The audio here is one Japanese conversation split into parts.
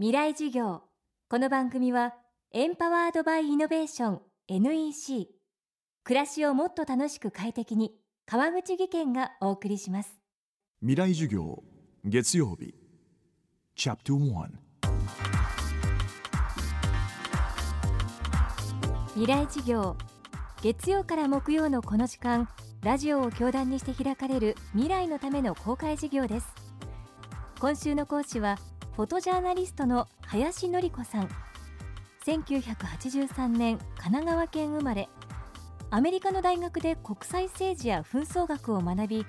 未来授業。この番組はエンパワードバイイノベーション NEC 暮らしをもっと楽しく快適に川口義賢がお送りします。未来授業月曜日。チャプト1未来授業。月曜から木曜のこの時間ラジオを教壇にして開かれる未来のための公開授業です。今週の講師はフォトジャーナリストの林典子さん。1983年神奈川県生まれ。アメリカの大学で国際政治や紛争学を学び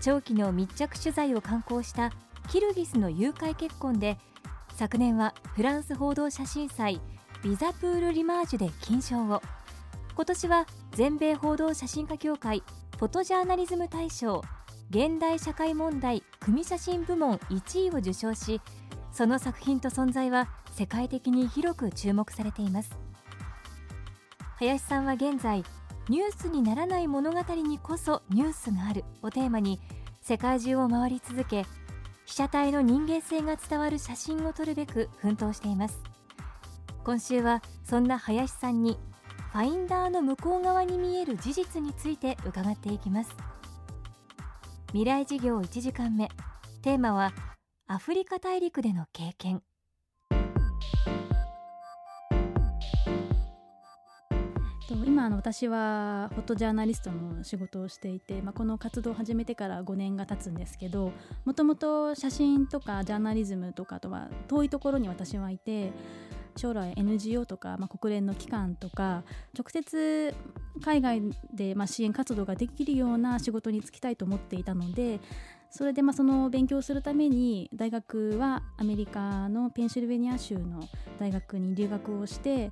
長期の密着取材を刊行したキルギスの誘拐結婚で昨年はフランス報道写真祭ビザプール・リマージュで金賞を。今年は全米報道写真家協会フォトジャーナリズム大賞現代社会問題組写真部門1位を受賞しその作品と存在は世界的に広く注目されています。林さんは現在ニュースにならない物語にこそニュースがあるをテーマに世界中を回り続け被写体の人間性が伝わる写真を撮るべく奮闘しています。今週はそんな林さんにファインダーの向こう側に見える事実について伺っていきます。未来事業1時間目。テーマはアフリカ大陸での経験。今の私はフォトジャーナリストの仕事をしていて、まあ、この活動を始めてから5年が経つんですけどもともと写真とかジャーナリズムとかとは遠いところに私はいて将来 NGO とか、まあ、国連の機関とか直接海外でまあ支援活動ができるような仕事に就きたいと思っていたのでそれでまあその勉強するために大学はアメリカのペンシルベニア州の大学に留学をして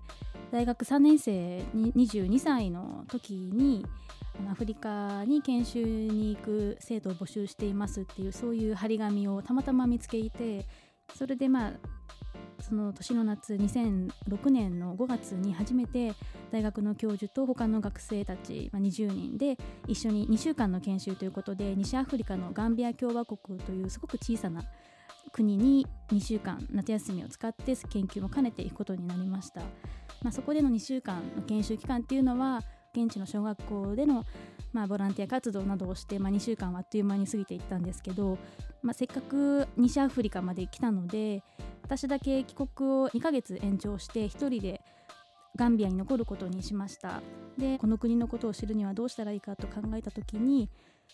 大学3年生に22歳の時にアフリカに研修に行く生徒を募集していますっていうそういう張り紙をたまたま見つけてそれでまあその年の夏2006年の5月に初めて大学の教授と他の学生たち、まあ、20人で一緒に2週間の研修ということで西アフリカのガンビア共和国というすごく小さな国に2週間夏休みを使って研究も兼ねていくことになりました、まあ、そこでの2週間の研修期間っていうのは現地の小学校での、まあ、ボランティア活動などをして、まあ、2週間はあっという間に過ぎていったんですけど、まあ、せっかく西アフリカまで来たので私だけ帰国を2ヶ月延長して1人でガンビアに残ることにしました。でこの国のことを知るにはどうしたらいいかと考えた時に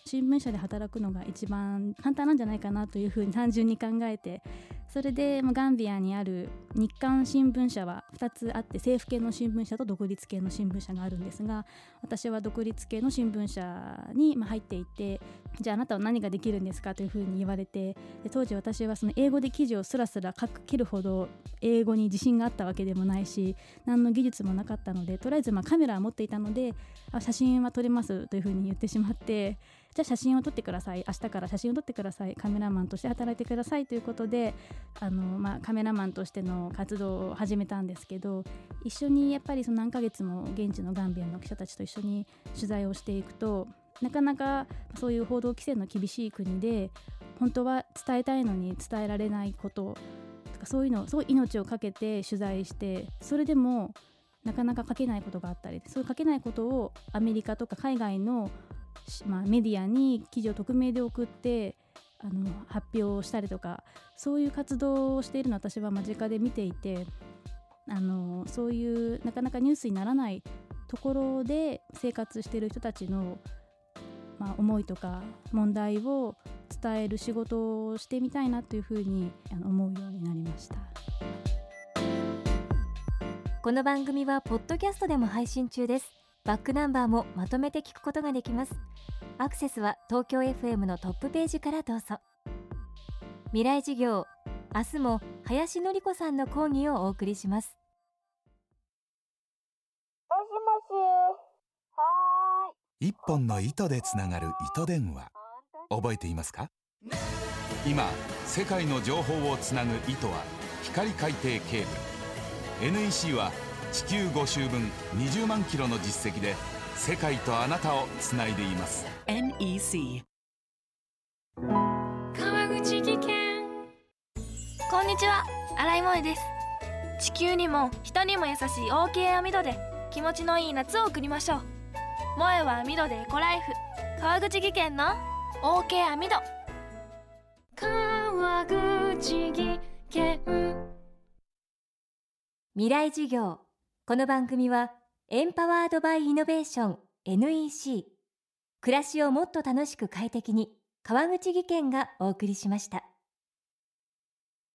新聞社で働くのが一番簡単なんじゃないかなというふうに単純に考えてそれでガンビアにある日刊新聞社は2つあって政府系の新聞社と独立系の新聞社があるんですが私は独立系の新聞社に入っていてじゃああなたは何ができるんですかというふうに言われて当時私はその英語で記事をすらすら書けるほど英語に自信があったわけでもないし何の技術もなかったのでとりあえずまカメラを持っていたのであ写真は撮れますというふうに言ってしまってじゃあ写真を撮ってください。明日から写真を撮ってください。カメラマンとして働いてください。ということであの、まあ、カメラマンとしての活動を始めたんですけど一緒にやっぱりその何ヶ月も現地のガンビアの記者たちと一緒に取材をしていくとなかなかそういう報道規制の厳しい国で本当は伝えたいのに伝えられないこととかそういうのすごい命を懸けて取材してそれでもなかなか書けないことがあったりそういう書けないことをアメリカとか海外のまあ、メディアに記事を匿名で送ってあの発表したりとかそういう活動をしているの私は間近で見ていてあのそういうなかなかニュースにならないところで生活している人たちの、まあ、思いとか問題を伝える仕事をしてみたいなというふうに思うようになりました。この番組はポッドキャストでも配信中です。バックナンバーもまとめて聞くことができます。アクセスは東京 FM のトップページからどうぞ。未来事業明日も林典子さんの講義をお送りします。もしもし。はーい。一本の糸でつながる糸電話。覚えていますか？今世界の情報をつなぐ糸は光海底ケーブル。NEC は地球5周分20万キロの実績で世界とあなたをつないでいます。NEC 川口技研。こんにちは。新井萌です。地球にも人にも優しい OK 網戸で気持ちのいい夏を送りましょう。萌えは網戸でエコライフ。川口技研の OK 網戸川口技研。未来授業この番組はエンパワードバイイノベーション NEC 暮らしをもっと楽しく快適に川口技研がお送りしました。